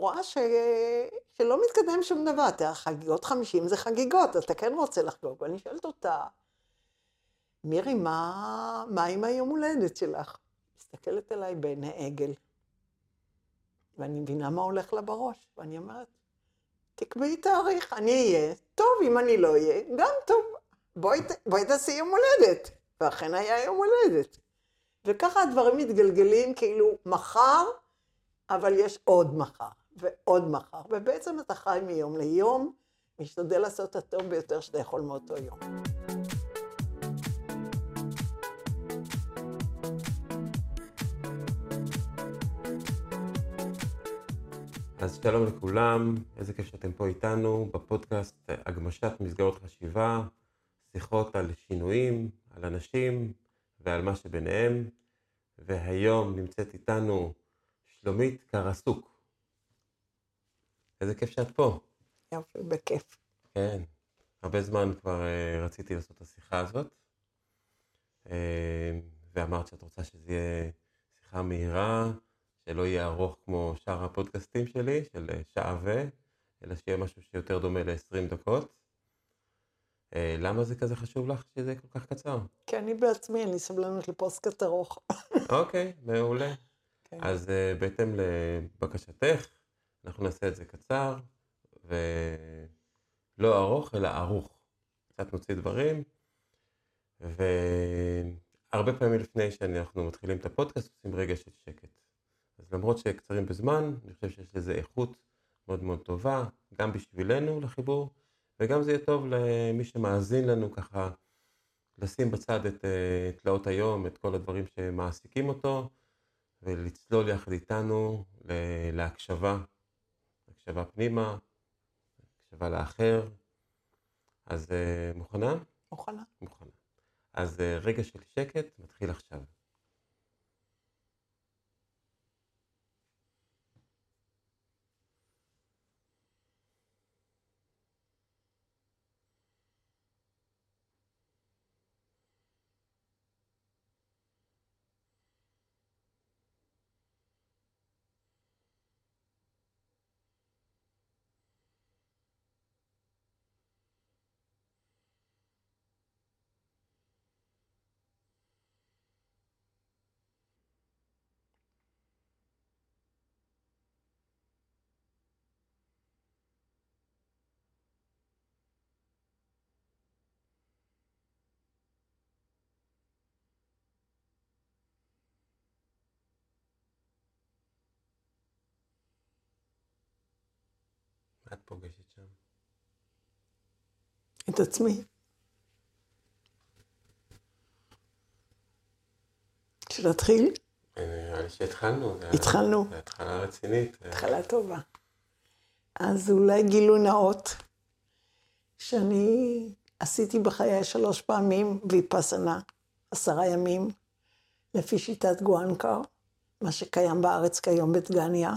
רואה ש... שלא מתקדם שום דבר. אתה חגיגות 50 זה חגיגות, אתה כן רוצה לחגוג. ואני שואלת אותה, מירי, מה, מה עם היום הולדת שלך? מסתכלת אליי בעיני עגל, ואני מבינה מה הולך לה בראש, ואני אומרת, תקבעי תאריך, אני אהיה, טוב, אם אני לא אהיה, גם טוב. בואי, בואי תעשי יום הולדת. ואכן היה יום הולדת. וככה הדברים מתגלגלים כאילו מחר, אבל יש עוד מחר, ועוד מחר. ובעצם אתה חי מיום ליום, משתדל לעשות את הטוב ביותר שאתה יכול מאותו יום. אז שלום לכולם, איזה כיף שאתם פה איתנו בפודקאסט הגמשת מסגרות חשיבה, שיחות על שינויים, על אנשים ועל מה שביניהם, והיום נמצאת איתנו שלומית קרסוק. איזה כיף שאת פה. יופי, בכיף. כן, הרבה זמן כבר uh, רציתי לעשות את השיחה הזאת, uh, ואמרת שאת רוצה שזה יהיה שיחה מהירה, שלא יהיה ארוך כמו שאר הפודקאסטים שלי, של uh, שעה ו, אלא שיהיה משהו שיותר דומה ל-20 דקות. Uh, למה זה כזה חשוב לך שזה כל כך קצר? כי אני בעצמי, אין לי סבלנות לפוסטקאסט ארוך. אוקיי, מעולה. כן. אז uh, בהתאם לבקשתך, אנחנו נעשה את זה קצר, ולא ארוך, אלא ערוך. קצת נוציא דברים, והרבה פעמים לפני שאנחנו מתחילים את הפודקאסט, עושים רגע של שקט. אז למרות שקצרים בזמן, אני חושב שיש לזה איכות מאוד מאוד טובה, גם בשבילנו לחיבור, וגם זה יהיה טוב למי שמאזין לנו ככה, לשים בצד את uh, תלאות היום, את כל הדברים שמעסיקים אותו, ולצלול יחד איתנו להקשבה, הקשבה פנימה, הקשבה לאחר. אז uh, מוכנה? מוכנה. מוכנה. אז uh, רגע של שקט מתחיל עכשיו. את פוגשת שם? את עצמי. שנתחיל? נראה לי שהתחלנו. התחלנו. זה התחלה רצינית. התחלה טובה. אז אולי גילוי נאות, שאני עשיתי בחיי שלוש פעמים ויפסנה, עשרה ימים, לפי שיטת גואנקר, מה שקיים בארץ כיום בדגניה.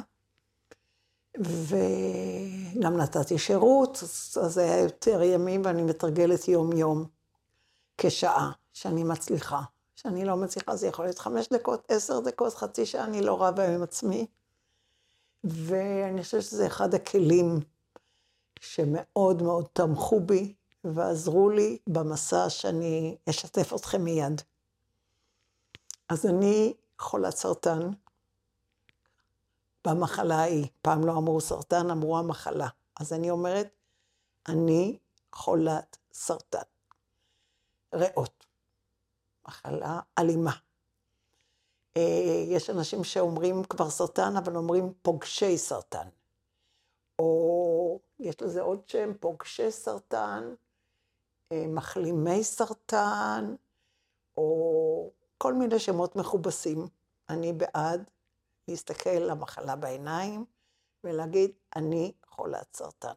וגם נתתי שירות, אז זה היה יותר ימים ואני מתרגלת יום-יום, כשעה, שאני מצליחה. שאני לא מצליחה, זה יכול להיות חמש דקות, עשר דקות, חצי שעה, אני לא רבה עם עצמי. ואני חושבת שזה אחד הכלים שמאוד מאוד תמכו בי ועזרו לי במסע שאני אשתף אתכם מיד. אז אני חולת סרטן במחלה ההיא. פעם לא אמרו סרטן, אמרו המחלה. אז אני אומרת, אני חולת סרטן. ריאות. מחלה אלימה. אה, יש אנשים שאומרים כבר סרטן, אבל אומרים פוגשי סרטן. או יש לזה עוד שם, פוגשי סרטן, אה, מחלימי סרטן, או כל מיני שמות מכובסים. אני בעד להסתכל למחלה בעיניים ולהגיד, אני חולת סרטן.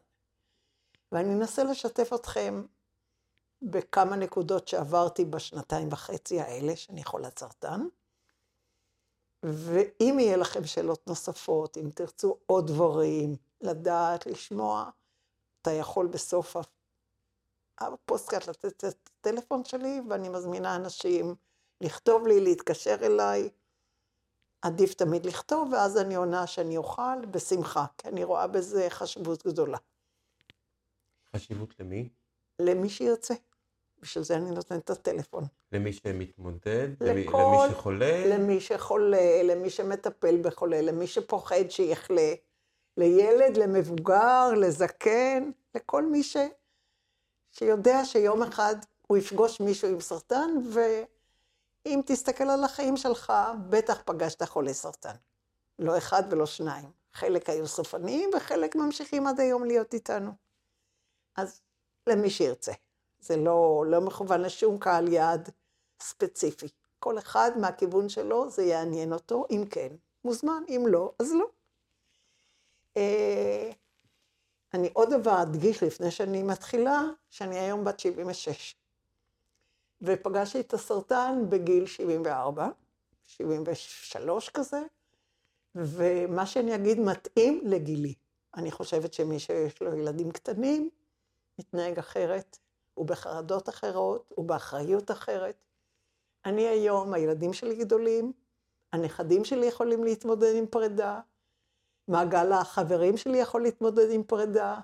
ואני אנסה לשתף אתכם בכמה נקודות שעברתי בשנתיים וחצי האלה, שאני חולת סרטן. ואם יהיה לכם שאלות נוספות, אם תרצו עוד דברים, לדעת, לשמוע, אתה יכול בסוף הפוסטקאט לתת את הטלפון שלי, ואני מזמינה אנשים לכתוב לי, להתקשר אליי. עדיף תמיד לכתוב, ואז אני עונה שאני אוכל בשמחה, כי אני רואה בזה חשיבות גדולה. חשיבות למי? למי שירצה. בשביל זה אני נותנת את הטלפון. למי שמתמודד? לכל- למי שחולה? למי שחולה, למי שמטפל בחולה, למי שפוחד שיחלה, לילד, למבוגר, לזקן, לכל מי ש... שיודע שיום אחד הוא יפגוש מישהו עם סרטן, ואם תסתכל על החיים שלך, בטח פגשת חולי סרטן. לא אחד ולא שניים. חלק היו סופניים וחלק ממשיכים עד היום להיות איתנו. אז למי שירצה. זה לא, לא מכוון לשום קהל יעד ספציפי. כל אחד מהכיוון שלו, זה יעניין אותו, אם כן, מוזמן, אם לא, אז לא. אה, אני עוד דבר אדגיש לפני שאני מתחילה, שאני היום בת 76. ופגשתי את הסרטן בגיל 74, 73 כזה, ומה שאני אגיד מתאים לגילי. אני חושבת שמי שיש לו ילדים קטנים, מתנהג אחרת, הוא בחרדות אחרות, הוא באחריות אחרת. אני היום, הילדים שלי גדולים, הנכדים שלי יכולים להתמודד עם פרידה, מעגל החברים שלי יכול להתמודד עם פרידה,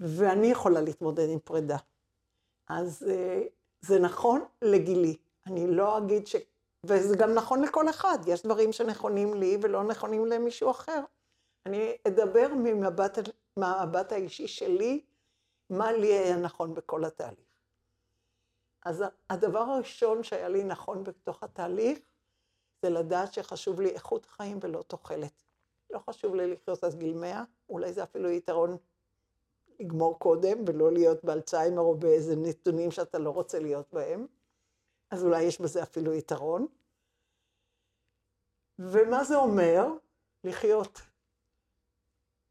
ואני יכולה להתמודד עם פרידה. אז אה, זה נכון לגילי. אני לא אגיד ש... וזה גם נכון לכל אחד, יש דברים שנכונים לי ולא נכונים למישהו אחר. אני אדבר ממבט, מהמבט האישי שלי, מה לי היה נכון בכל התהליך. אז הדבר הראשון שהיה לי נכון בתוך התהליך, זה לדעת שחשוב לי איכות חיים ולא תוחלת. לא חשוב לי לחיות עד גיל 100, אולי זה אפילו יתרון לגמור קודם ולא להיות באלצהיימר או באיזה נתונים שאתה לא רוצה להיות בהם, אז אולי יש בזה אפילו יתרון. ומה זה אומר? לחיות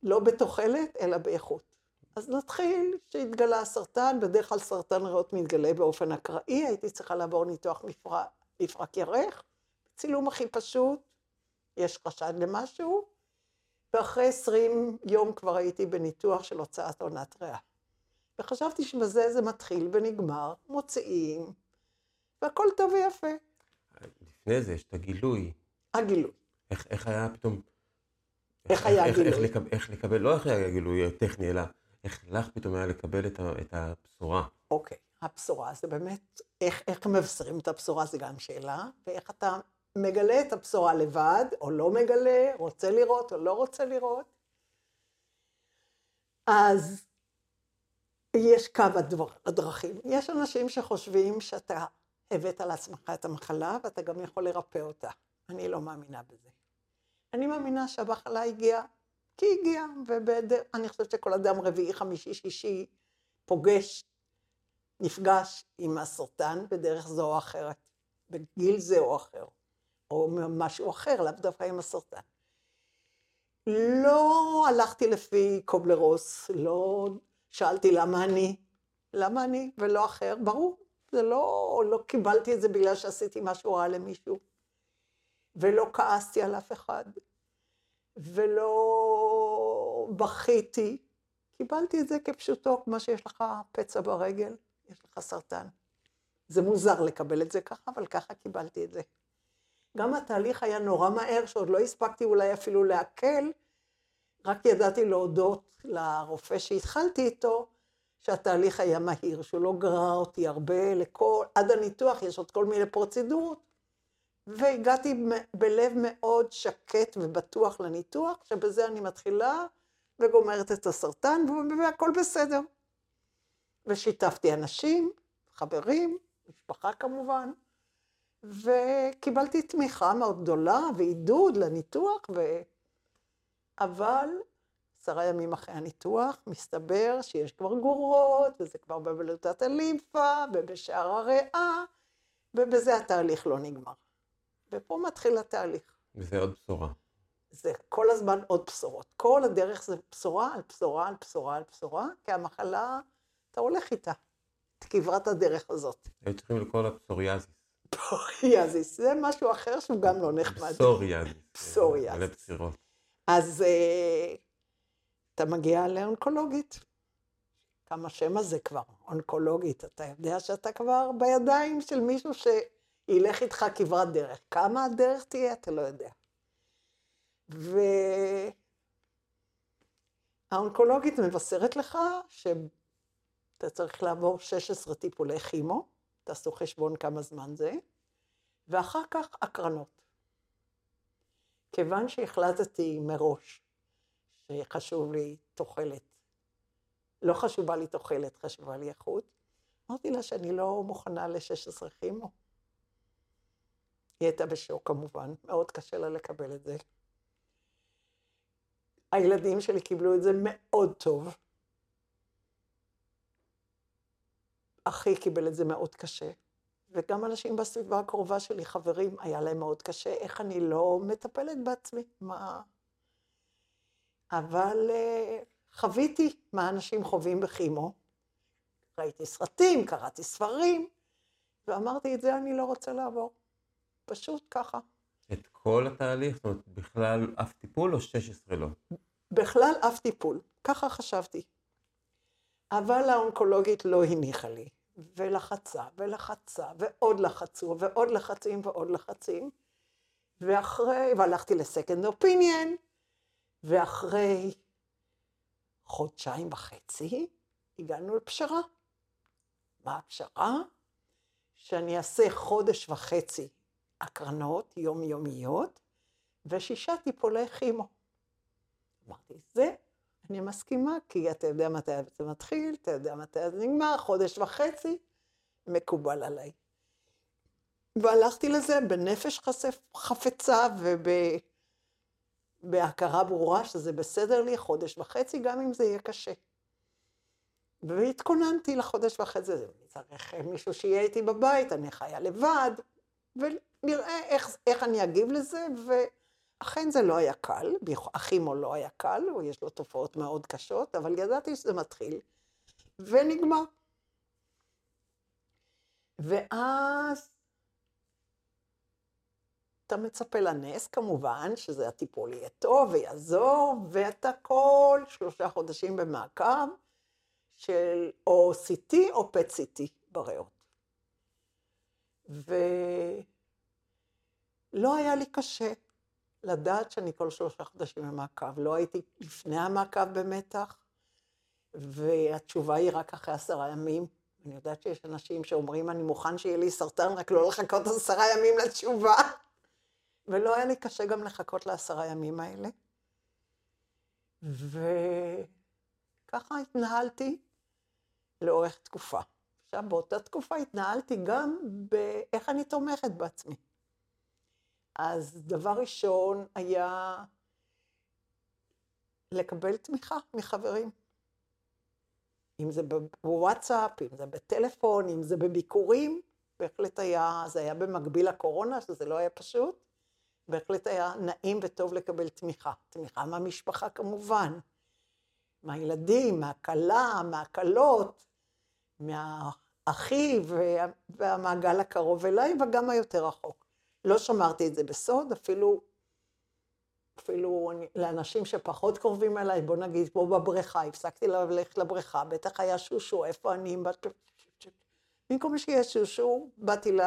לא בתוחלת, אלא באיכות. אז נתחיל שהתגלה הסרטן, בדרך כלל סרטן ריאות מתגלה באופן אקראי, הייתי צריכה לעבור ניתוח מפרק, מפרק ירך, צילום הכי פשוט, יש חשד למשהו, ואחרי 20 יום כבר הייתי בניתוח של הוצאת עונת ריאה. וחשבתי שבזה זה מתחיל ונגמר, מוציאים, והכל טוב ויפה. לפני זה יש את הגילוי. הגילוי. איך, איך היה פתאום... איך היה איך, הגילוי? איך, לקב, איך לקבל, לא איך היה גילוי טכני, אלא איך לך פתאום היה לקבל את, ה, את הבשורה. אוקיי, הבשורה זה באמת, איך, איך מבשרים את הבשורה זה גם שאלה, ואיך אתה מגלה את הבשורה לבד, או לא מגלה, רוצה לראות או לא רוצה לראות. אז יש כמה דבר, דרכים. יש אנשים שחושבים שאתה הבאת על עצמך את המחלה ואתה גם יכול לרפא אותה. אני לא מאמינה בזה. אני מאמינה שהמחלה הגיעה כי הגיעה, ואני חושבת שכל אדם רביעי, חמישי, שישי פוגש, נפגש עם הסרטן בדרך זו או אחרת, בגיל זה או אחר, או משהו אחר, לאו דווקא עם הסרטן. לא הלכתי לפי קובלרוס, לא שאלתי למה אני, למה אני ולא אחר, ברור, זה לא, לא קיבלתי את זה בגלל שעשיתי משהו רע למישהו, ולא כעסתי על אף אחד, ולא בכיתי, קיבלתי את זה כפשוטו, כמו שיש לך פצע ברגל, יש לך סרטן. זה מוזר לקבל את זה ככה, אבל ככה קיבלתי את זה. גם התהליך היה נורא מהר, שעוד לא הספקתי אולי אפילו לעכל, רק ידעתי להודות לרופא שהתחלתי איתו, שהתהליך היה מהיר, שהוא לא גרר אותי הרבה לכל, עד הניתוח יש עוד כל מיני פרוצדורות. והגעתי בלב מאוד שקט ובטוח לניתוח, שבזה אני מתחילה וגומרת את הסרטן, והכל בסדר. ושיתפתי אנשים, חברים, משפחה כמובן, וקיבלתי תמיכה מאוד גדולה ועידוד לניתוח, ו... אבל עשרה ימים אחרי הניתוח, מסתבר שיש כבר גורות, וזה כבר בבלוטת הלימפה, ובשאר הריאה, ובזה התהליך לא נגמר. ופה מתחיל התהליך. וזה עוד בשורה. זה כל הזמן עוד בשורות. כל הדרך זה בשורה על בשורה על בשורה על בשורה, כי המחלה, אתה הולך איתה, את כברת הדרך הזאת. היו צריכים לקרוא לה פסוריאזיס. פסוריאזיס, זה משהו אחר שהוא גם לא נחמד. פסוריאזיס. פסוריאזיס. מלא. אז uh, אתה מגיע לאונקולוגית. כמה שם הזה כבר, אונקולוגית. אתה יודע שאתה כבר בידיים של מישהו ילך איתך כברת דרך. כמה הדרך תהיה, אתה לא יודע. והאונקולוגית מבשרת לך שאתה צריך לעבור 16 טיפולי כימו, תעשו חשבון כמה זמן זה, ואחר כך הקרנות. כיוון שהחלטתי מראש שחשוב לי תוחלת, לא חשובה לי תוחלת, חשובה לי איכות, אמרתי לה שאני לא מוכנה ל-16 כימו. היא הייתה בשוק כמובן, מאוד קשה לה לקבל את זה. הילדים שלי קיבלו את זה מאוד טוב. אחי קיבל את זה מאוד קשה, וגם אנשים בסביבה הקרובה שלי, חברים, היה להם מאוד קשה. איך אני לא מטפלת בעצמי? מה... אבל uh, חוויתי מה אנשים חווים בכימו. ראיתי סרטים, קראתי ספרים, ואמרתי, את זה אני לא רוצה לעבור. פשוט ככה. את כל התהליך? זאת אומרת, בכלל אף טיפול או 16 לא? בכלל אף טיפול, ככה חשבתי. אבל האונקולוגית לא הניחה לי, ולחצה, ולחצה, ועוד לחצו, ועוד לחצים, ועוד לחצים. ואחרי, והלכתי לסקנד אופיניאן, ואחרי חודשיים וחצי הגענו לפשרה. מה הפשרה? שאני אעשה חודש וחצי הקרנות יומיומיות ושישה טיפולי כימו. אמרתי, זה אני מסכימה, כי אתה יודע מתי זה מתחיל, אתה יודע מתי זה נגמר, חודש וחצי, מקובל עליי. והלכתי לזה בנפש חשף, חפצה ובהכרה ברורה שזה בסדר לי חודש וחצי, גם אם זה יהיה קשה. והתכוננתי לחודש וחצי, צריך מישהו שיהיה איתי בבית, אני חיה לבד, ונראה איך, איך אני אגיב לזה, ואכן זה לא היה קל, אחימו לא היה קל, הוא יש לו תופעות מאוד קשות, אבל ידעתי שזה מתחיל, ונגמר. ואז אתה מצפה לנס, כמובן, שזה הטיפול יהיה טוב ויעזור, ואתה כל שלושה חודשים במעקב של או CT או PET-CT בריאות. ולא היה לי קשה לדעת שאני כל שלושה חודשים במעקב. לא הייתי לפני המעקב במתח, והתשובה היא רק אחרי עשרה ימים. אני יודעת שיש אנשים שאומרים, אני מוכן שיהיה לי סרטן, רק לא לחכות עשרה ימים לתשובה. ולא היה לי קשה גם לחכות לעשרה ימים האלה. וככה התנהלתי לאורך תקופה. עכשיו, באותה תקופה התנהלתי גם באיך אני תומכת בעצמי. אז דבר ראשון היה לקבל תמיכה מחברים. אם זה בוואטסאפ, אם זה בטלפון, אם זה בביקורים, בהחלט היה, זה היה במקביל לקורונה, שזה לא היה פשוט. בהחלט היה נעים וטוב לקבל תמיכה. תמיכה מהמשפחה כמובן, מהילדים, מהכלה, מהכלות, מהאחי והמעגל הקרוב אליי, וגם היותר רחוק. לא שמרתי את זה בסוד, אפילו, אפילו לאנשים שפחות קרובים אליי, בוא נגיד, כמו בבריכה, הפסקתי ללכת לבריכה, בטח היה שושו, איפה אני? במקום שיהיה שושו, באתי ל...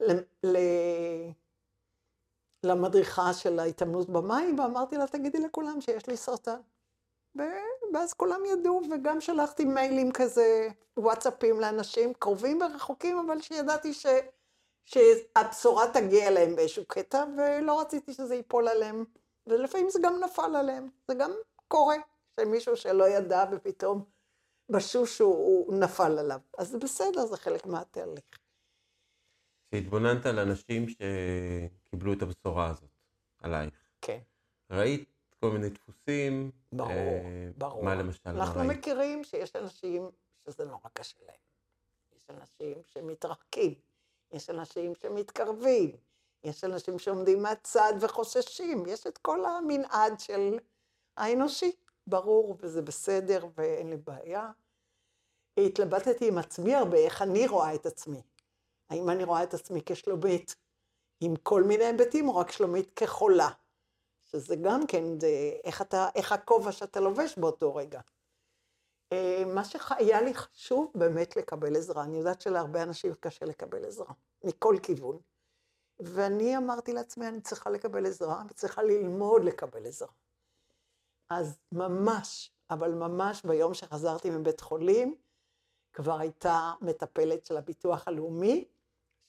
ל... ל... למדריכה של ההתאמנות במים, ואמרתי לה, תגידי לכולם שיש לי סרטן. ואז כולם ידעו, וגם שלחתי מיילים כזה, וואטסאפים לאנשים קרובים ורחוקים, אבל שידעתי ש... שהבשורה תגיע אליהם באיזשהו קטע, ולא רציתי שזה ייפול עליהם. ולפעמים זה גם נפל עליהם, זה גם קורה, שמישהו שלא ידע ופתאום בשוש הוא נפל עליו. אז זה בסדר, זה חלק מהתהליך. כשהתבוננת על אנשים שקיבלו את הבשורה הזאת עלייך, כן. ראית כל מיני דפוסים? ברור, אה, ברור. מה למשל? אנחנו מה מכירים שיש אנשים שזה נורא קשה להם. יש אנשים שמתרחקים, יש אנשים שמתקרבים, יש אנשים שעומדים מהצד וחוששים, יש את כל המנעד של האנושי, ברור, וזה בסדר ואין לי בעיה. התלבטתי עם עצמי הרבה, איך אני רואה את עצמי. האם אני רואה את עצמי כשלומית עם כל מיני היבטים, או רק שלומית כחולה. שזה גם כן, זה איך, אתה, איך הכובע שאתה לובש באותו רגע. אה, מה שהיה לי חשוב באמת לקבל עזרה. אני יודעת שלהרבה אנשים קשה לקבל עזרה, מכל כיוון. ואני אמרתי לעצמי, אני צריכה לקבל עזרה, וצריכה ללמוד לקבל עזרה. אז ממש, אבל ממש ביום שחזרתי מבית חולים, כבר הייתה מטפלת של הביטוח הלאומי,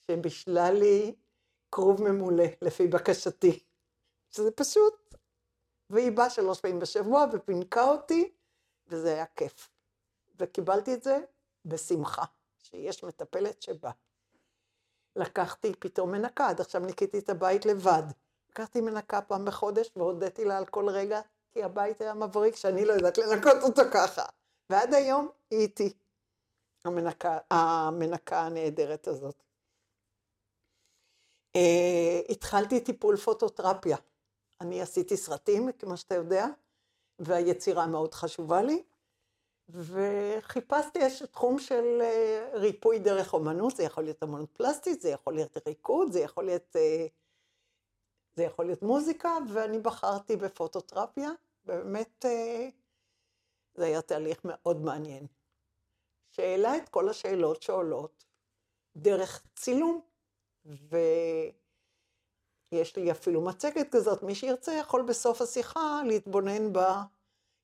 שבישלה לי כרוב ממולא, לפי בקשתי. שזה פשוט. והיא באה שלוש פעמים בשבוע ופינקה אותי, וזה היה כיף. וקיבלתי את זה בשמחה, שיש מטפלת שבאה. לקחתי פתאום מנקה, עד עכשיו ניקיתי את הבית לבד. לקחתי מנקה פעם בחודש והודיתי לה על כל רגע, כי הבית היה מבריק שאני לא יודעת לנקות אותו ככה. ועד היום היא איתי, המנקה, המנקה הנהדרת הזאת. Uh, התחלתי טיפול פוטוטרפיה. אני עשיתי סרטים, כמו שאתה יודע, והיצירה מאוד חשובה לי, וחיפשתי איזשהו תחום של uh, ריפוי דרך אומנות, זה יכול להיות אמנות פלסטית, זה יכול להיות ריקוד, זה יכול להיות, uh, זה יכול להיות מוזיקה, ואני בחרתי בפוטוטרפיה, באמת uh, זה היה תהליך מאוד מעניין. שהעלה את כל השאלות שעולות דרך צילום. ויש לי אפילו מצגת כזאת, מי שירצה יכול בסוף השיחה להתבונן בה,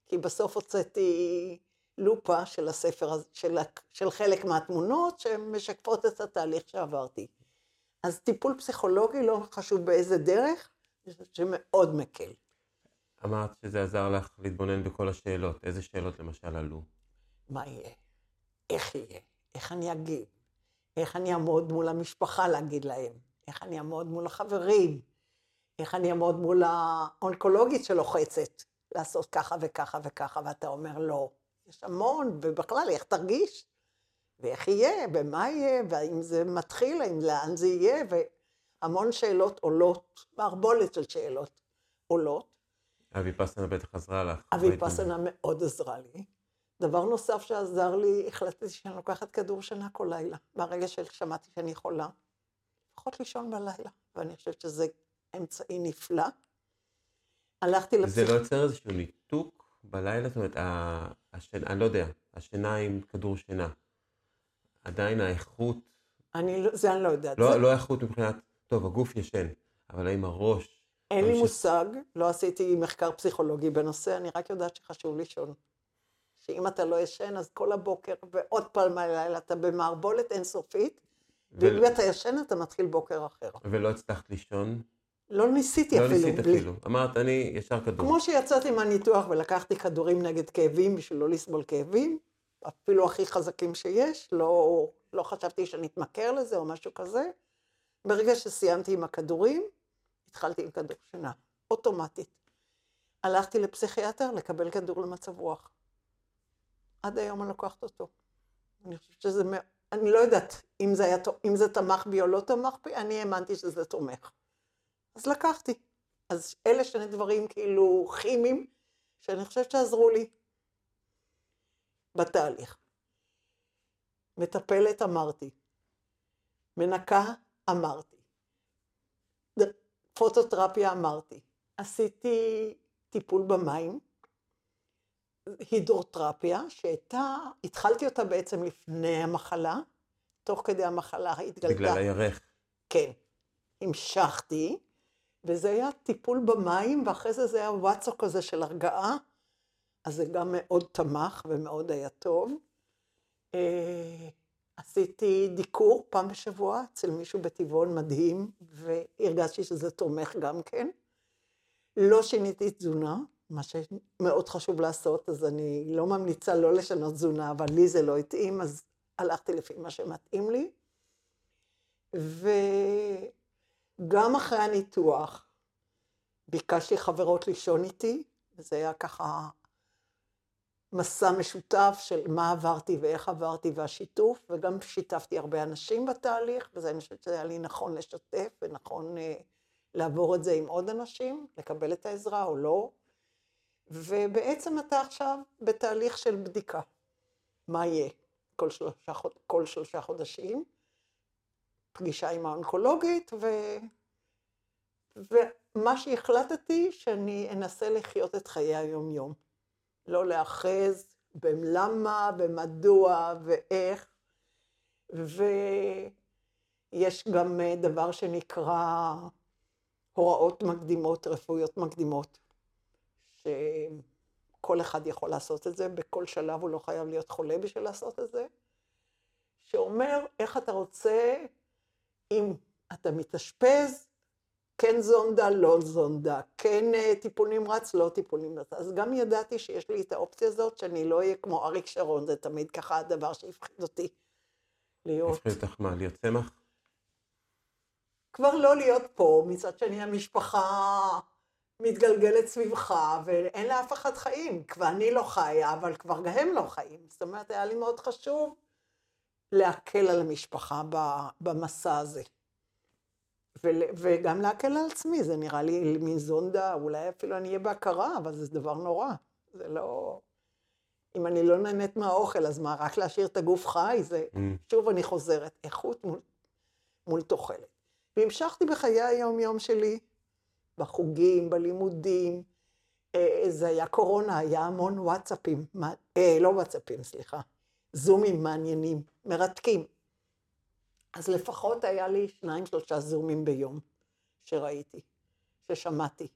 כי בסוף הוצאתי לופה של הספר, של, של חלק מהתמונות שמשקפות את התהליך שעברתי. אז טיפול פסיכולוגי, לא חשוב באיזה דרך, שמאוד מקל. אמרת שזה עזר לך להתבונן בכל השאלות. איזה שאלות למשל עלו? מה יהיה? איך יהיה? איך אני אגיב? איך אני אעמוד מול המשפחה להגיד להם? איך אני אעמוד מול החברים? איך אני אעמוד מול האונקולוגית שלוחצת לעשות ככה וככה וככה, ואתה אומר לא. יש המון, ובכלל, איך תרגיש? ואיך יהיה, ומה יהיה, והאם זה מתחיל, האם לאן זה יהיה, והמון שאלות עולות, מערבולת של שאלות עולות. אבי פסנה בטח עזרה לך. אבי פסנה מאוד עזרה לי. דבר נוסף שעזר לי, החלטתי שאני לוקחת כדור שינה כל לילה, מהרגע ששמעתי שאני חולה. לפחות לישון בלילה, ואני חושבת שזה אמצעי נפלא. הלכתי לפסיכ... זה לא יוצר איזשהו ניתוק בלילה? זאת אומרת, השינה, אני לא יודע, השינה עם כדור שינה. עדיין האיכות... אני, לא- זה אני לא יודעת. לא, זה... לא האיכות מבחינת, טוב, הגוף ישן, אבל האם הראש... אין לי מושג, לא עשיתי מחקר פסיכולוגי בנושא, אני רק יודעת שחשוב לישון. שאם אתה לא ישן, אז כל הבוקר, ועוד פעם מהלילה, אתה במערבולת אינסופית, ו... ואם אתה ישן, אתה מתחיל בוקר אחר. ולא הצלחת לישון? לא ניסיתי לא אפילו. לא ניסית בלי... אפילו. אמרת, אני ישר כדור. כמו שיצאתי מהניתוח ולקחתי כדורים נגד כאבים בשביל לא לסבול כאבים, אפילו הכי חזקים שיש, לא, לא חשבתי שאני אתמכר לזה או משהו כזה. ברגע שסיימתי עם הכדורים, התחלתי עם כדור שינה, אוטומטית. הלכתי לפסיכיאטר לקבל כדור למצב רוח. עד היום אני לוקחת אותו. אני חושבת שזה, אני לא יודעת אם זה, היה, אם זה תמך בי או לא תמך בי, אני האמנתי שזה תומך. אז לקחתי. אז אלה שני דברים כאילו כימיים, שאני חושבת שעזרו לי בתהליך. מטפלת אמרתי, מנקה אמרתי, פוטוטרפיה אמרתי, עשיתי טיפול במים, הידרותרפיה, שהייתה, התחלתי אותה בעצם לפני המחלה, תוך כדי המחלה התגלתה. בגלל הירך. כן. המשכתי, וזה היה טיפול במים, ואחרי זה זה היה וואטסו כזה של הרגעה, אז זה גם מאוד תמך ומאוד היה טוב. אה, עשיתי דיקור פעם בשבוע אצל מישהו בטבעון מדהים, והרגשתי שזה תומך גם כן. לא שיניתי תזונה, מה שמאוד חשוב לעשות, אז אני לא ממליצה לא לשנות תזונה, אבל לי זה לא התאים, אז הלכתי לפי מה שמתאים לי. וגם אחרי הניתוח ביקשתי חברות לישון איתי, וזה היה ככה מסע משותף של מה עברתי ואיך עברתי והשיתוף, וגם שיתפתי הרבה אנשים בתהליך, וזה אני חושבת שהיה לי נכון לשתף ונכון uh, לעבור את זה עם עוד אנשים, לקבל את העזרה או לא. ובעצם אתה עכשיו בתהליך של בדיקה. מה יהיה כל שלושה, כל שלושה חודשים, פגישה עם האונקולוגית, ו... ומה שהחלטתי, שאני אנסה לחיות את חיי היום-יום. לא להאחז בלמה ומדוע ואיך. ויש גם אה, דבר שנקרא הוראות מקדימות, רפואיות מקדימות, שכל אחד יכול לעשות את זה, בכל שלב הוא לא חייב להיות חולה בשביל לעשות את זה, שאומר איך אתה רוצה, אם אתה מתאשפז, כן זונדה, לא זונדה, כן אה, טיפול נמרץ, לא טיפול נמרץ. אז גם ידעתי שיש לי את האופציה הזאת, שאני לא אהיה כמו אריק שרון, זה תמיד ככה הדבר שהפחיד אותי להיות. הפחיד אותך מה, להיות צמח? כבר לא להיות פה, מצד שני המשפחה מתגלגלת סביבך, ואין לאף אחד חיים. כבר אני לא חיה, אבל כבר הם לא חיים. זאת אומרת, היה לי מאוד חשוב להקל על המשפחה במסע הזה. וגם להקל על עצמי, זה נראה לי מין זונדה, אולי אפילו אני אהיה בהכרה, אבל זה דבר נורא. זה לא... אם אני לא נהנית מהאוכל, אז מה, רק להשאיר את הגוף חי? זה... Mm. שוב אני חוזרת, איכות מול, מול תוחלת. והמשכתי בחיי היום-יום שלי, בחוגים, בלימודים. אה, זה היה קורונה, היה המון וואטסאפים, אה, לא וואטסאפים, סליחה, זומים מעניינים, מרתקים. אז לפחות היה לי שניים, שלושה זומים ביום שראיתי, ששמעתי,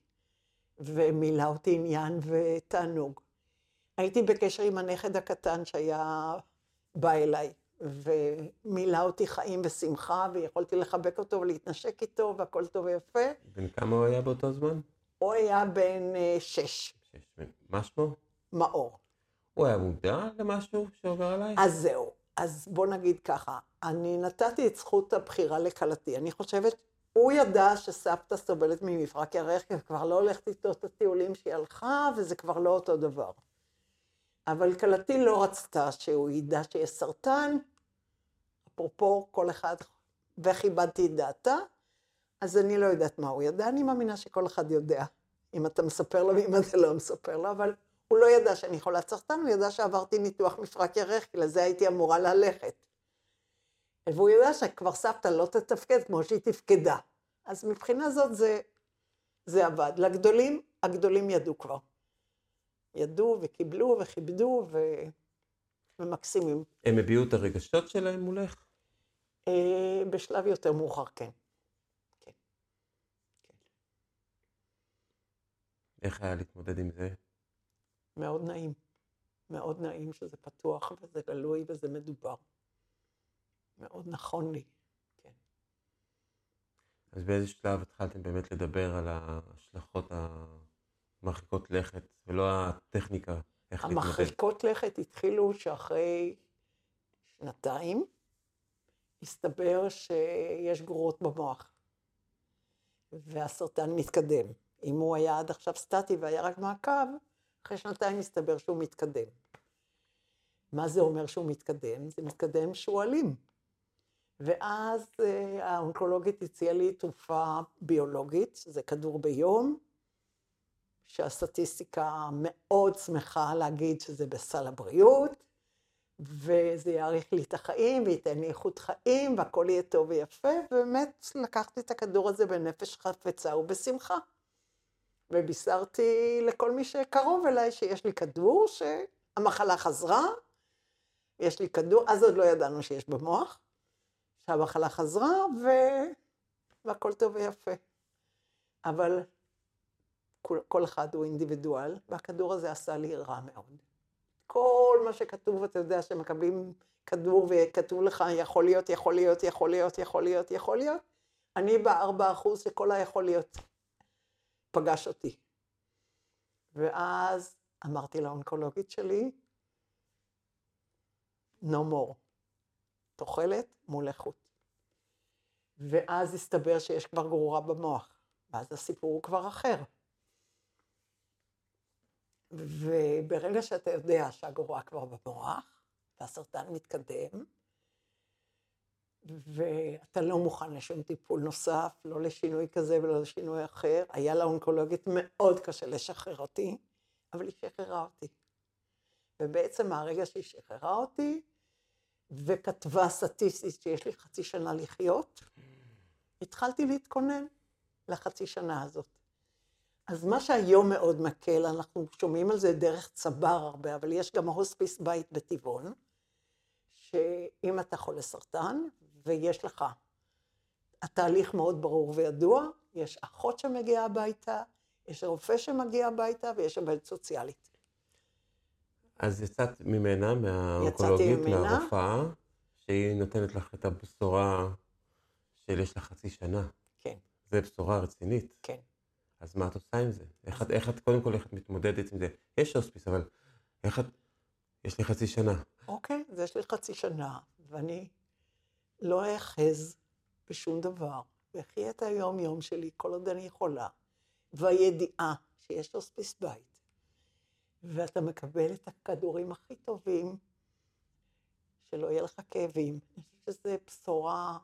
ומילא אותי עניין ותענוג. הייתי בקשר עם הנכד הקטן שהיה בא אליי, ומילא אותי חיים ושמחה, ויכולתי לחבק אותו ולהתנשק איתו, והכל טוב ויפה. בן כמה הוא היה באותו זמן? הוא היה בן uh, שש. שש. מה שמו? מאור. הוא היה מודע למשהו שעובר עליי? אז זהו. אז בוא נגיד ככה, אני נתתי את זכות הבחירה לכלתי. אני חושבת, הוא ידע שסבתא סובלת ממפרק ירך, כי כבר לא הולכת איתו את הטיולים שהיא הלכה, וזה כבר לא אותו דבר. אבל כלתי לא רצתה שהוא ידע שיש סרטן, אפרופו כל אחד, וכיבדתי את דעתה, אז אני לא יודעת מה הוא ידע, אני מאמינה שכל אחד יודע, אם אתה מספר לו ואם אתה לא מספר לו, אבל הוא לא ידע שאני חולת סרטן, הוא ידע שעברתי ניתוח מפרק ירך, כי לזה הייתי אמורה ללכת. והוא ידע שכבר סבתא לא תתפקד כמו שהיא תפקדה. אז מבחינה זאת זה, זה עבד. לגדולים, הגדולים ידעו כבר. ידעו וקיבלו וכיבדו ו... ומקסימים. הם הביעו את הרגשות שלהם מולך? אה, בשלב יותר מאוחר, כן. כן. כן. איך היה להתמודד עם זה? מאוד נעים. מאוד נעים שזה פתוח וזה גלוי וזה מדובר. מאוד נכון לי, כן. אז באיזה שלב התחלתם באמת לדבר על ההשלכות המרחיקות לכת, ולא הטכניקה, איך להתמודד? המרחיקות לכת התחילו שאחרי שנתיים, הסתבר שיש גרורות במוח, והסרטן מתקדם. אם הוא היה עד עכשיו סטטי והיה רק מעקב, אחרי שנתיים הסתבר שהוא מתקדם. מה זה אומר שהוא מתקדם? זה מתקדם שועלים. ואז אה, האונקולוגית הציעה לי תרופה ביולוגית, זה כדור ביום, שהסטטיסטיקה מאוד שמחה להגיד שזה בסל הבריאות, וזה יאריך לי את החיים וייתן לי איכות חיים והכל יהיה טוב ויפה, ובאמת לקחתי את הכדור הזה בנפש חפצה ובשמחה. ובישרתי לכל מי שקרוב אליי שיש לי כדור, שהמחלה חזרה, יש לי כדור, אז עוד לא ידענו שיש במוח, שהמחלה חזרה ו... והכל טוב ויפה. אבל כל, כל אחד הוא אינדיבידואל, והכדור הזה עשה לי רע מאוד. כל מה שכתוב, אתה יודע שמקבלים כדור וכתוב לך, יכול להיות, יכול להיות, יכול להיות, יכול להיות, יכול להיות. אני בארבע אחוז שכל היכול להיות פגש אותי. ואז אמרתי לאונקולוגית שלי, no more. תוחלת מול איכות. ואז הסתבר שיש כבר גרורה במוח, ואז הסיפור הוא כבר אחר. וברגע שאתה יודע שהגרורה כבר במוח, והסרטן מתקדם, ואתה לא מוכן לשום טיפול נוסף, לא לשינוי כזה ולא לשינוי אחר, היה לאונקולוגית מאוד קשה לשחרר אותי, אבל היא שחררה אותי. ובעצם מהרגע שהיא שחררה אותי, וכתבה סטטיסטית שיש לי חצי שנה לחיות, התחלתי להתכונן לחצי שנה הזאת. אז מה שהיום מאוד מקל, אנחנו שומעים על זה דרך צבר הרבה, אבל יש גם הוספיס בית בטבעון, שאם אתה חולה סרטן ויש לך, התהליך מאוד ברור וידוע, יש אחות שמגיעה הביתה, יש רופא שמגיע הביתה ויש עובדת סוציאלית. אז יצאת ממנה, מהאונקולוגית. מהרופאה, שהיא נותנת לך את הבשורה של יש לך חצי שנה. כן, זו בשורה רצינית. כן. אז מה את עושה עם זה? איך את, איך את, קודם כל, איך את מתמודדת עם זה? יש הוספיס, אבל איך את, יש לי חצי שנה. אוקיי, אז יש לי חצי שנה, ואני לא אאחז בשום דבר, ואחיה את היום-יום שלי כל עוד אני יכולה, והידיעה שיש הוספיס בית, ואתה מקבל את הכדורים הכי טובים, שלא יהיה לך כאבים. אני חושבת שזו בשורה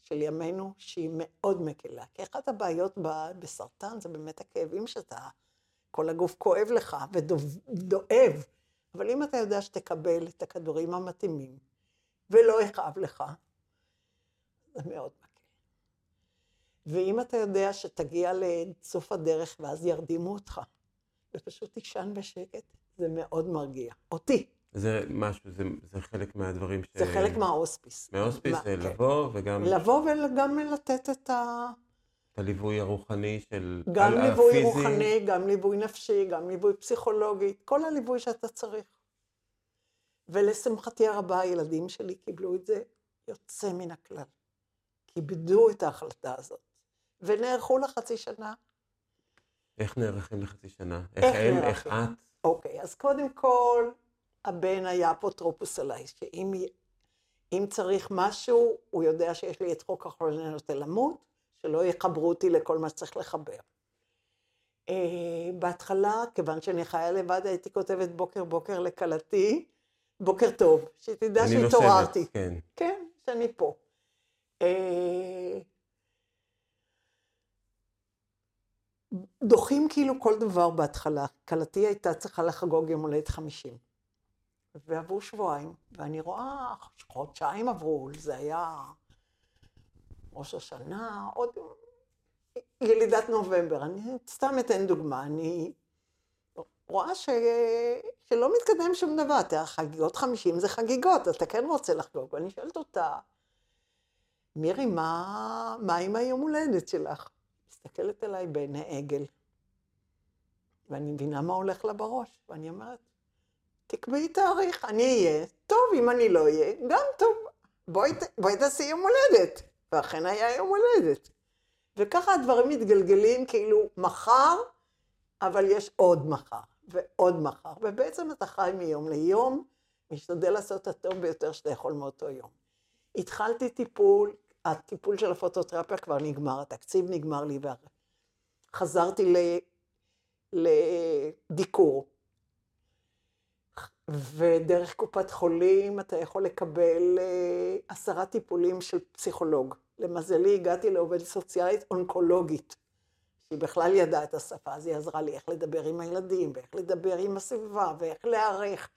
של ימינו שהיא מאוד מקלה. כי אחת הבעיות בסרטן זה באמת הכאבים שאתה, כל הגוף כואב לך ודואב. אבל אם אתה יודע שתקבל את הכדורים המתאימים, ולא יכאב לך, זה מאוד מקל. ואם אתה יודע שתגיע לסוף הדרך ואז ירדימו אותך, ופשוט תישן בשקט, זה מאוד מרגיע. אותי. זה משהו, זה, זה חלק מהדברים ש... זה חלק מההוספיס. מההוספיס, מה- זה כן. לבוא וגם לבוא וגם לתת את ה... את הליווי הרוחני של... גם ה- ליווי הפיזי. רוחני, גם ליווי נפשי, גם ליווי פסיכולוגי, כל הליווי שאתה צריך. ולשמחתי הרבה, הילדים שלי קיבלו את זה יוצא מן הכלל. כיבדו את ההחלטה הזאת, ונערכו לחצי שנה. איך נערכים לחצי שנה? איך איך הם, איך? את? אוקיי, אז קודם כל, הבן היה אפוטרופוס עליי, שאם אם צריך משהו, הוא יודע שיש לי את חוק החולה נוטה למות, שלא יחברו אותי לכל מה שצריך לחבר. Uh, בהתחלה, כיוון שאני חיה לבד, הייתי כותבת בוקר בוקר לכלתי, בוקר טוב, שתדע שהתעוררתי. כן. כן, שאני פה. אה, דוחים כאילו כל דבר בהתחלה. כלתי הייתה צריכה לחגוג יום הולדת 50. ועברו שבועיים, ואני רואה, חודשיים עברו, זה היה ראש השנה, עוד ילידת נובמבר. אני סתם אתן דוגמה, אני רואה ש... שלא מתקדם שום דבר. תראה, חגיגות 50 זה חגיגות, אתה כן רוצה לחגוג. ואני שואלת אותה, מירי, מה, מה עם היום הולדת שלך? מסתכלת עליי בעיני עגל, ואני מבינה מה הולך לה בראש, ואני אומרת, תקבעי תאריך, אני אהיה, טוב, אם אני לא אהיה, גם טוב, בואי, בואי תעשי יום הולדת. ואכן היה יום הולדת. וככה הדברים מתגלגלים כאילו מחר, אבל יש עוד מחר, ועוד מחר, ובעצם אתה חי מיום ליום, משתדל לעשות את הטוב ביותר שאתה יכול מאותו יום. התחלתי טיפול, הטיפול של הפוטותרפיה כבר נגמר, התקציב נגמר לי, וחזרתי ל... לדיקור. ודרך קופת חולים אתה יכול לקבל אה, עשרה טיפולים של פסיכולוג. למזלי הגעתי לעובדת סוציאלית אונקולוגית, שהיא בכלל ידעה את השפה, אז היא עזרה לי איך לדבר עם הילדים, ואיך לדבר עם הסביבה, ואיך להיערך.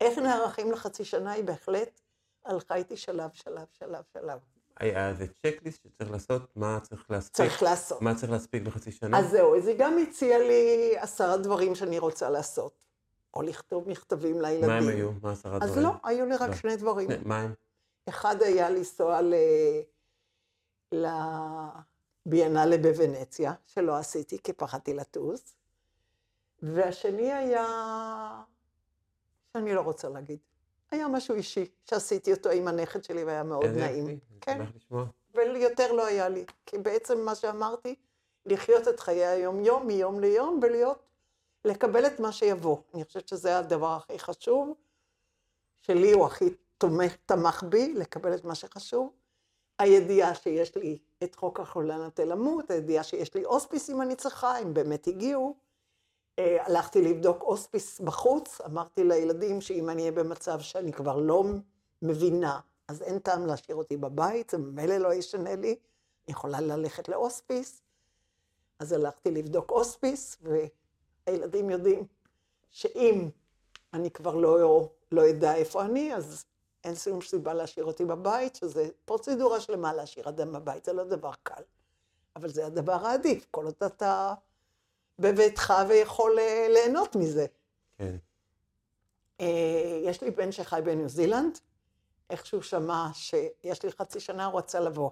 איך נערכים לחצי שנה, היא בהחלט הלכה איתי שלב, שלב, שלב, שלב. היה איזה צ'קליסט שצריך לעשות, מה צריך להספיק? צריך לעשות. מה צריך להספיק בחצי שנה? אז זהו, אז היא גם הציעה לי עשרה דברים שאני רוצה לעשות. או לכתוב מכתבים לילדים. מה הם היו? מה עשרה דברים? אז לא, היו לי רק לא. שני דברים. מה הם? אחד היה לנסוע ל... לביאנלה בוונציה, שלא עשיתי כי פחדתי לטוס, והשני היה, שאני לא רוצה להגיד, היה משהו אישי, שעשיתי אותו עם הנכד שלי והיה מאוד נעים. כן. ויותר לא היה לי, כי בעצם מה שאמרתי, לחיות את חיי היום-יום, מיום ליום, ולהיות, לקבל את מה שיבוא. אני חושבת שזה הדבר הכי חשוב, שלי הוא הכי תומך, תמך בי, לקבל את מה שחשוב. הידיעה שיש לי את חוק החולה נוטה למות, הידיעה שיש לי הוספיס אם אני צריכה, הם באמת הגיעו. אה, הלכתי לבדוק הוספיס בחוץ, אמרתי לילדים שאם אני אהיה במצב שאני כבר לא מבינה, אז אין טעם להשאיר אותי בבית, זה ממילא לא ישנה לי, אני יכולה ללכת להוספיס. אז הלכתי לבדוק הוספיס, והילדים יודעים שאם אני כבר לא, לא אדע איפה אני, אז אין שום סיבה להשאיר אותי בבית, שזה פרוצדורה שלמה להשאיר אדם בבית, זה לא דבר קל. אבל זה הדבר העדיף, כל עוד אתה בביתך ויכול אה, ליהנות מזה. כן. אה, יש לי בן שחי בניו זילנד, איך שהוא שמע שיש לי חצי שנה, הוא רצה לבוא.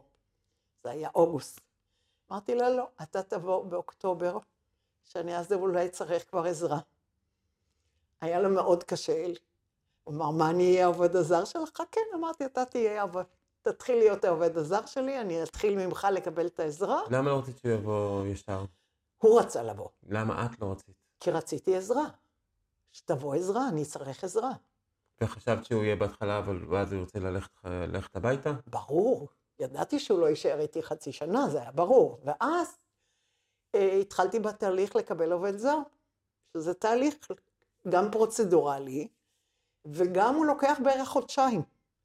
זה היה אוגוסט. אמרתי לו, לא, אתה תבוא באוקטובר, שאני אז אולי צריך כבר עזרה. היה לו מאוד קשה. הוא אמר, מה אני אהיה העובד הזר שלך? כן, אמרתי, אתה תהיה תתחיל להיות העובד הזר שלי, אני אתחיל ממך לקבל את העזרה. למה לא רצית שהוא יבוא ישר? הוא רצה לבוא, למה את לא רצית? כי רציתי עזרה. שתבוא עזרה, אני צריך עזרה. וחשבת שהוא יהיה בהתחלה, אבל ואז הוא ירצה ללכת, ללכת הביתה? ברור, ידעתי שהוא לא יישאר איתי חצי שנה, זה היה ברור. ואז אה, התחלתי בתהליך לקבל עובד זר, שזה תהליך גם פרוצדורלי, וגם הוא לוקח בערך חודשיים.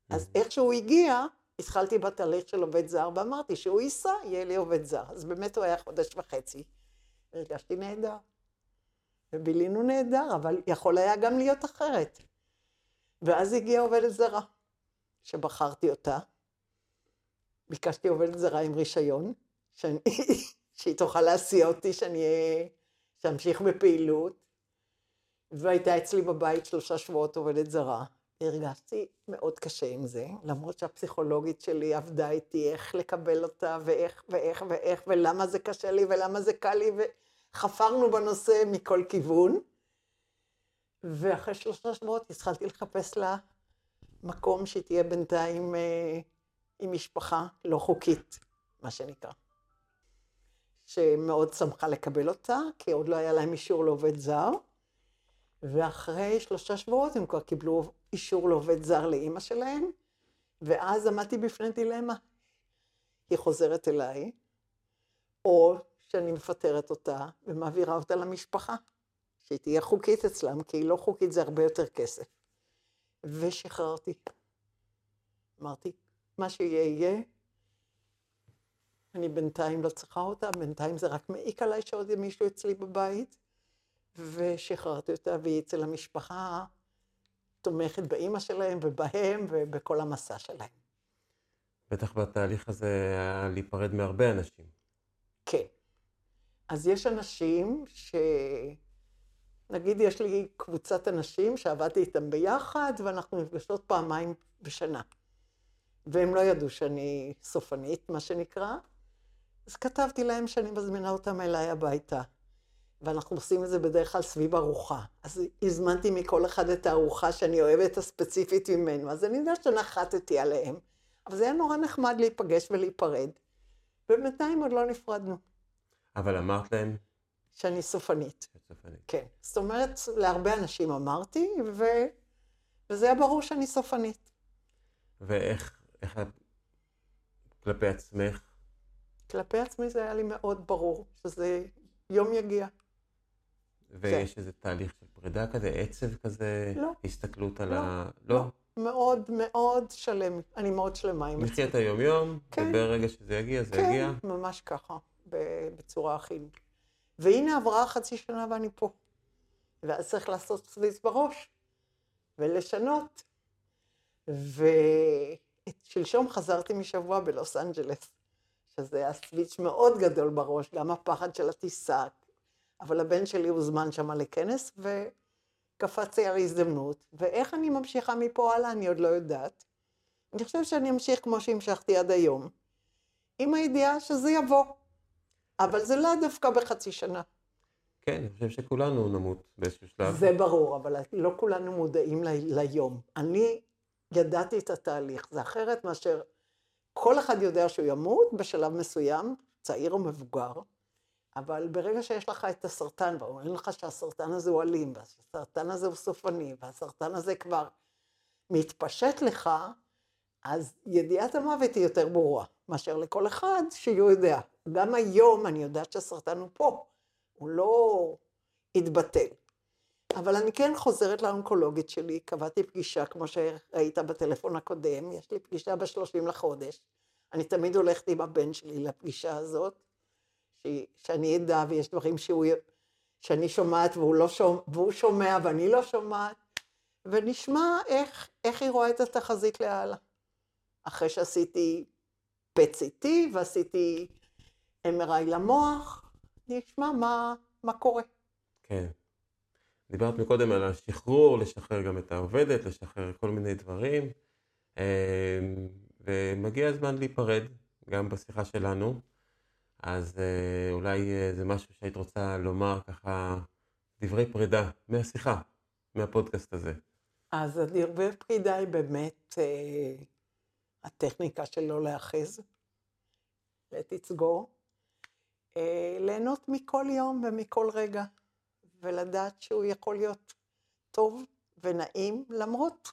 אז Mm-hmm. איך שהוא הגיע, התחלתי בתהליך של עובד זר, ואמרתי שהוא ייסע, יהיה לי עובד זר. אז באמת הוא היה חודש וחצי. הרגשתי נהדר. ובילינו נהדר, אבל יכול היה גם להיות אחרת. ואז הגיעה עובדת זרה, שבחרתי אותה. ביקשתי עובדת זרה עם רישיון, שאני, שהיא תוכל להסיע אותי, שאני שאמשיך בפעילות. והייתה אצלי בבית שלושה שבועות עובדת זרה. הרגשתי מאוד קשה עם זה, למרות שהפסיכולוגית שלי עבדה איתי איך לקבל אותה, ואיך ואיך ואיך, ולמה זה קשה לי ולמה זה קל לי, וחפרנו בנושא מכל כיוון. ואחרי שלושה שבועות התחלתי לחפש לה מקום שתהיה בינתיים אה, עם משפחה לא חוקית, מה שנקרא. שמאוד שמחה לקבל אותה, כי עוד לא היה להם אישור לעובד זר. ואחרי שלושה שבועות הם כבר קיבלו אישור לעובד זר לאימא שלהם, ואז עמדתי בפני דילמה. היא חוזרת אליי, או שאני מפטרת אותה ומעבירה אותה למשפחה, שהיא תהיה חוקית אצלם, כי היא לא חוקית זה הרבה יותר כסף. ושחררתי. אמרתי, מה שיהיה יהיה, אני בינתיים לא צריכה אותה, בינתיים זה רק מעיק עליי שעוד יהיה מישהו אצלי בבית, ושחררתי אותה, והיא אצל המשפחה תומכת באימא שלהם ובהם ובכל המסע שלהם. בטח בתהליך הזה היה להיפרד מהרבה אנשים. כן. אז יש אנשים ש... נגיד יש לי קבוצת אנשים שעבדתי איתם ביחד, ואנחנו נפגשות פעמיים בשנה. והם לא ידעו שאני סופנית, מה שנקרא. אז כתבתי להם שאני מזמינה אותם אליי הביתה. ואנחנו עושים את זה בדרך כלל סביב ארוחה. אז הזמנתי מכל אחד את הארוחה שאני אוהבת הספציפית ממנו. אז אני יודעת שנחתתי עליהם. אבל זה היה נורא נחמד להיפגש ולהיפרד. ובינתיים עוד לא נפרדנו. אבל אמרת להם, שאני סופנית. "את סופנית". כן. זאת אומרת, להרבה אנשים אמרתי, ו... וזה היה ברור שאני סופנית. ואיך, איך את כלפי עצמך? כלפי עצמי זה היה לי מאוד ברור, שזה יום יגיע. ויש איזה תהליך של פרידה כזה, עצב כזה? לא. הסתכלות על לא. ה... לא? מאוד מאוד שלם, אני מאוד שלמה עם נחיה את היום-יום, כן. וברגע שזה יגיע, זה כן, יגיע. ממש ככה, בצורה הכי... והנה עברה חצי שנה ואני פה. ואז צריך לעשות סוויץ בראש, ולשנות. ושלשום חזרתי משבוע בלוס אנג'לס, שזה היה סוויץ' מאוד גדול בראש, גם הפחד של הטיסה. אבל הבן שלי הוזמן שם לכנס, וקפצתי על הזדמנות. ואיך אני ממשיכה מפה הלאה, אני עוד לא יודעת. אני חושבת שאני אמשיך כמו שהמשכתי עד היום, עם הידיעה שזה יבוא. אבל זה לא דווקא בחצי שנה. כן, אני חושב שכולנו נמות באיזשהו שלב. זה ברור, אבל לא כולנו מודעים ל- ליום. אני ידעתי את התהליך, זה אחרת מאשר כל אחד יודע שהוא ימות בשלב מסוים, צעיר או מבוגר, אבל ברגע שיש לך את הסרטן, ואומרים לך שהסרטן הזה הוא אלים, והסרטן הזה הוא סופני, והסרטן הזה כבר מתפשט לך, אז ידיעת המוות היא יותר ברורה, מאשר לכל אחד שהוא יודע. גם היום אני יודעת שהסרטן הוא פה, הוא לא התבטל. אבל אני כן חוזרת לאונקולוגית שלי, קבעתי פגישה, כמו שראית בטלפון הקודם, יש לי פגישה ב-30 לחודש. אני תמיד הולכת עם הבן שלי לפגישה הזאת, ש... שאני אדע, ויש דברים שהוא... שאני שומעת והוא, לא שומע, והוא שומע ואני לא שומעת, ונשמע איך, איך היא רואה את התחזית להלאה. אחרי שעשיתי PET-CT ועשיתי MRI למוח, נשמע מה, מה קורה. כן. דיברת מקודם על השחרור, לשחרר גם את העובדת, לשחרר כל מיני דברים, אה, ומגיע הזמן להיפרד, גם בשיחה שלנו. אז אה, אולי אה, זה משהו שהיית רוצה לומר ככה, דברי פרידה מהשיחה, מהפודקאסט הזה. אז דברי פרידה היא באמת אה, הטכניקה של לא להאחז, go, אה, ליהנות מכל יום ומכל רגע, ולדעת שהוא יכול להיות טוב ונעים למרות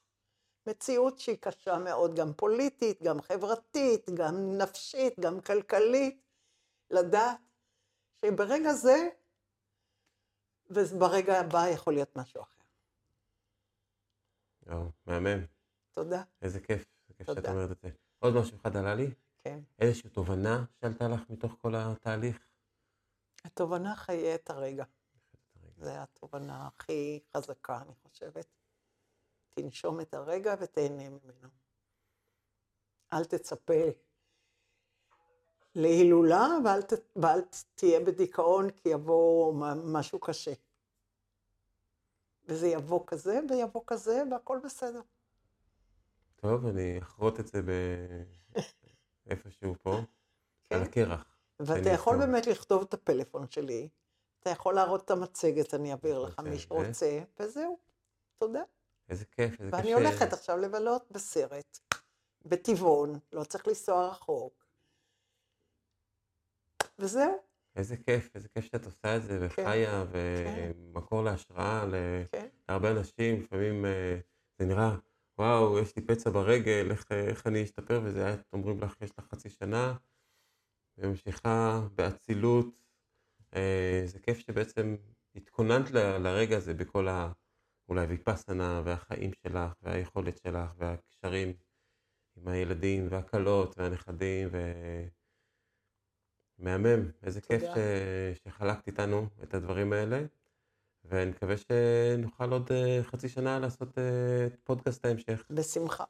מציאות שהיא קשה מאוד, גם פוליטית, גם חברתית, גם נפשית, גם כלכלית, לדעת שברגע זה, וברגע הבא יכול להיות משהו אחר. או, מהמם. תודה. איזה כיף, איזה כיף שאת תודה. אומרת את זה. עוד משהו אחד עלה לי, כן. איזושהי תובנה שעלתה לך מתוך כל התהליך? התובנה חיי את הרגע. זו התובנה הכי חזקה, אני חושבת. תנשום את הרגע ותהנה ממנו. אל תצפה להילולה ואל, ת, ואל תהיה בדיכאון כי יבוא משהו קשה. וזה יבוא כזה ויבוא כזה והכל בסדר. טוב, אני אחרוט את זה ב- איפשהו פה, כן? על הקרח. ואתה יכול. באמת לכתוב את הפלאפון שלי, אתה יכול להראות את המצגת, אני אעביר לך רוצה, מי שרוצה, וזהו. תודה. איזה כיף, איזה כיף. ואני הולכת עכשיו לבלות בסרט, בטבעון, לא צריך לנסוע רחוק. וזהו, איזה כיף, איזה כיף שאת עושה את זה, כן, וחיה, ומקור להשראה ל- כן. להרבה אנשים. לפעמים אה, זה נראה, וואו, יש לי פצע ברגל, איך, איך אני אשתפר, וזה היה, אומרים לך, יש לך חצי שנה, וממשיכה באצילות. אה, זה כיף שבעצם התכוננת ל- לרגע הזה בכל ה... אולי ויפאסנה, והחיים שלך, והיכולת שלך, והקשרים עם הילדים, והכלות, והנכדים, ו... מהמם, איזה כיף תודה. ש... שחלקת איתנו את הדברים האלה, ואני מקווה שנוכל עוד אה, חצי שנה לעשות אה, פודקאסט ההמשך. בשמחה.